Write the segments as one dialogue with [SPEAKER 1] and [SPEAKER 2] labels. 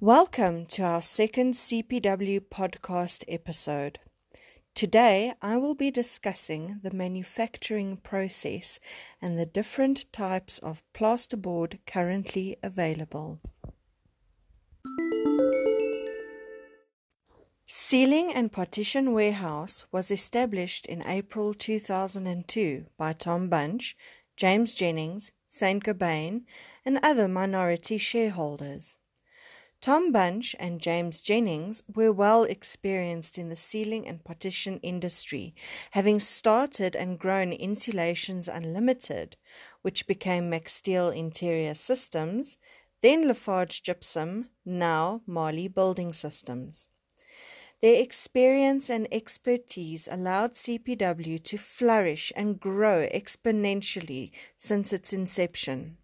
[SPEAKER 1] Welcome to our second CPW podcast episode. Today I will be discussing the manufacturing process and the different types of plasterboard currently available. Ceiling and Partition Warehouse was established in April 2002 by Tom Bunch, James Jennings, Saint Gobain, and other minority shareholders. Tom Bunch and James Jennings were well experienced in the ceiling and partition industry, having started and grown Insulations Unlimited, which became McSteel Interior Systems, then Lafarge Gypsum, now Marley Building Systems. Their experience and expertise allowed CPW to flourish and grow exponentially since its inception.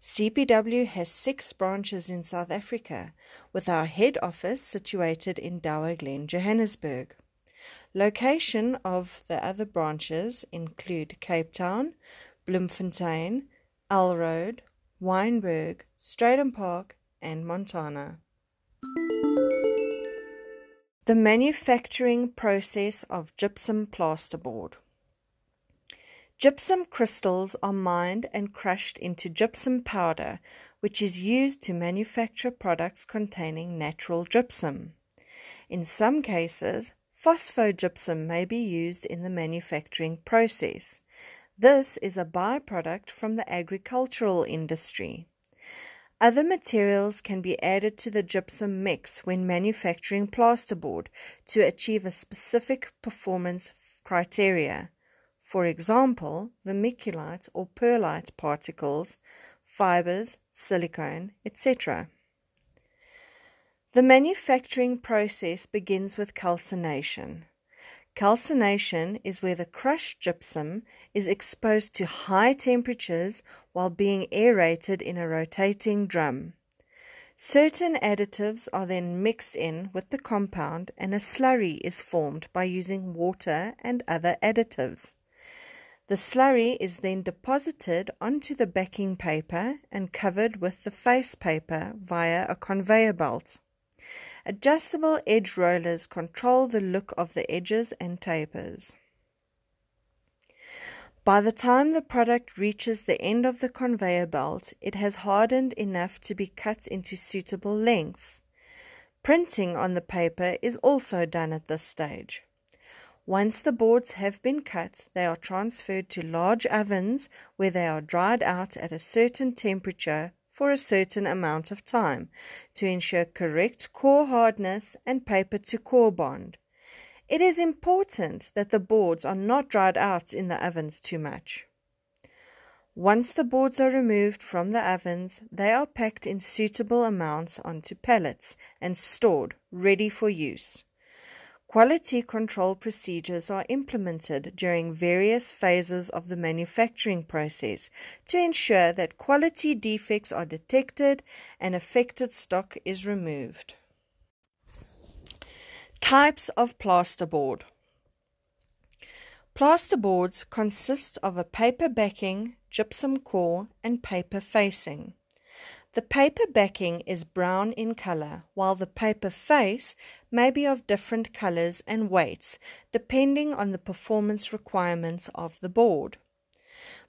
[SPEAKER 1] CPW has six branches in South Africa, with our head office situated in Dowerglen, Johannesburg. Location of the other branches include Cape Town, Bloemfontein, Road, Wynberg, Strydom Park, and Montana. The manufacturing process of gypsum plasterboard. Gypsum crystals are mined and crushed into gypsum powder, which is used to manufacture products containing natural gypsum. In some cases, phosphogypsum may be used in the manufacturing process. This is a byproduct from the agricultural industry. Other materials can be added to the gypsum mix when manufacturing plasterboard to achieve a specific performance criteria for example, vermiculite or perlite particles, fibers, silicone, etc. The manufacturing process begins with calcination. Calcination is where the crushed gypsum is exposed to high temperatures while being aerated in a rotating drum. Certain additives are then mixed in with the compound and a slurry is formed by using water and other additives. The slurry is then deposited onto the backing paper and covered with the face paper via a conveyor belt. Adjustable edge rollers control the look of the edges and tapers. By the time the product reaches the end of the conveyor belt, it has hardened enough to be cut into suitable lengths. Printing on the paper is also done at this stage. Once the boards have been cut, they are transferred to large ovens where they are dried out at a certain temperature for a certain amount of time to ensure correct core hardness and paper to core bond. It is important that the boards are not dried out in the ovens too much. Once the boards are removed from the ovens, they are packed in suitable amounts onto pallets and stored ready for use. Quality control procedures are implemented during various phases of the manufacturing process to ensure that quality defects are detected and affected stock is removed. Types of plasterboard Plasterboards consist of a paper backing, gypsum core, and paper facing. The paper backing is brown in color, while the paper face may be of different colors and weights depending on the performance requirements of the board.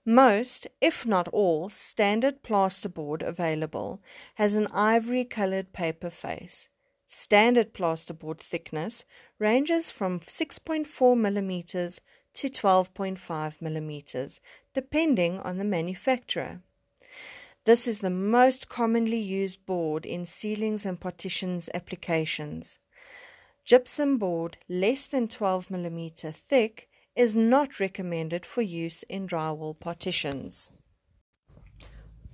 [SPEAKER 1] Most, if not all, standard plasterboard available has an ivory colored paper face. Standard plasterboard thickness ranges from 6.4 mm to 12.5 mm, depending on the manufacturer. This is the most commonly used board in ceilings and partitions applications. Gypsum board less than 12 mm thick is not recommended for use in drywall partitions.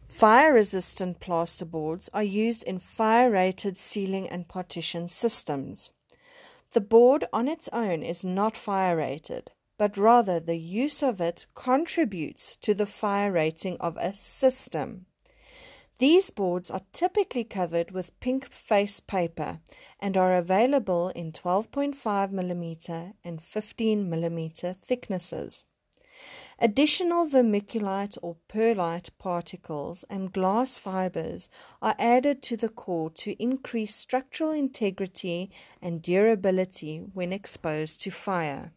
[SPEAKER 1] Fire resistant plasterboards are used in fire rated ceiling and partition systems. The board on its own is not fire rated, but rather the use of it contributes to the fire rating of a system. These boards are typically covered with pink face paper and are available in 12.5 mm and 15 mm thicknesses. Additional vermiculite or perlite particles and glass fibers are added to the core to increase structural integrity and durability when exposed to fire.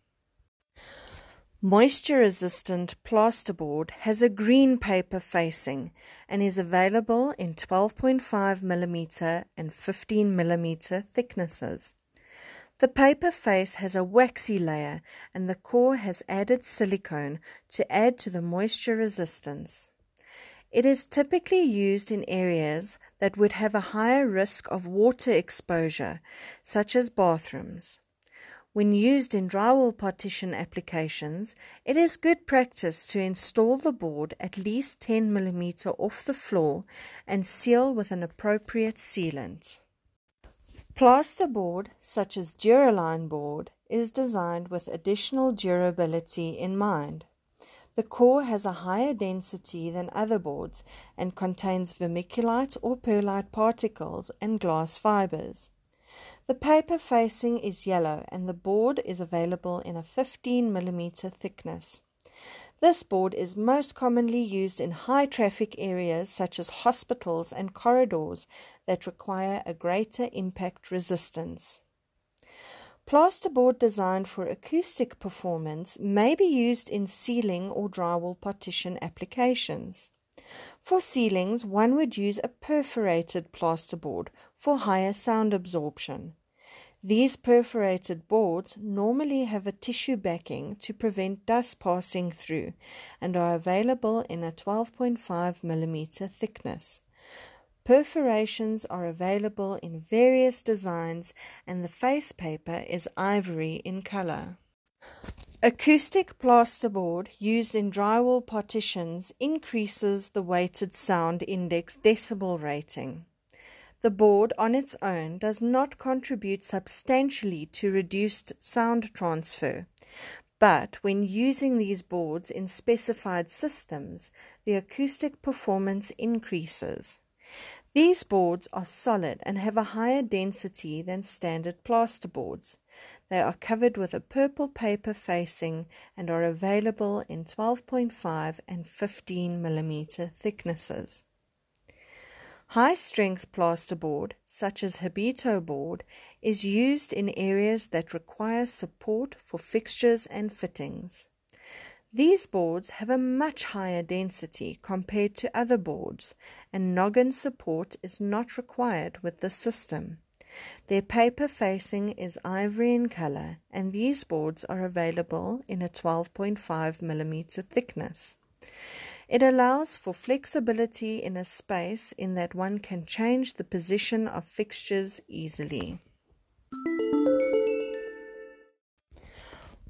[SPEAKER 1] Moisture resistant plasterboard has a green paper facing and is available in 12.5 mm and 15 mm thicknesses. The paper face has a waxy layer and the core has added silicone to add to the moisture resistance. It is typically used in areas that would have a higher risk of water exposure, such as bathrooms. When used in drywall partition applications, it is good practice to install the board at least 10 mm off the floor and seal with an appropriate sealant. Plasterboard, such as Duraline board, is designed with additional durability in mind. The core has a higher density than other boards and contains vermiculite or perlite particles and glass fibers. The paper facing is yellow and the board is available in a 15 mm thickness. This board is most commonly used in high traffic areas such as hospitals and corridors that require a greater impact resistance. Plasterboard designed for acoustic performance may be used in ceiling or drywall partition applications. For ceilings, one would use a perforated plasterboard for higher sound absorption. These perforated boards normally have a tissue backing to prevent dust passing through and are available in a 12.5 mm thickness. Perforations are available in various designs and the face paper is ivory in color. Acoustic plasterboard used in drywall partitions increases the weighted sound index decibel rating. The board on its own does not contribute substantially to reduced sound transfer, but when using these boards in specified systems, the acoustic performance increases. These boards are solid and have a higher density than standard plasterboards. They are covered with a purple paper facing and are available in 12.5 and 15 mm thicknesses. High strength plasterboard, such as Habito board, is used in areas that require support for fixtures and fittings. These boards have a much higher density compared to other boards, and noggin support is not required with this system. Their paper facing is ivory in color, and these boards are available in a 12.5 mm thickness. It allows for flexibility in a space in that one can change the position of fixtures easily.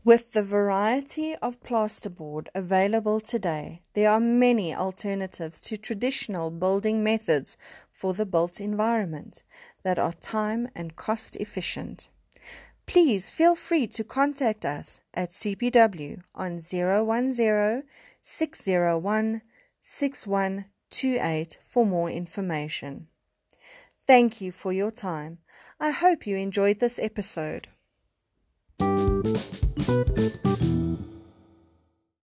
[SPEAKER 1] With the variety of plasterboard available today, there are many alternatives to traditional building methods for the built environment that are time and cost efficient. Please feel free to contact us at CPW on 010 601 6128 for more information. Thank you for your time. I hope you enjoyed this episode.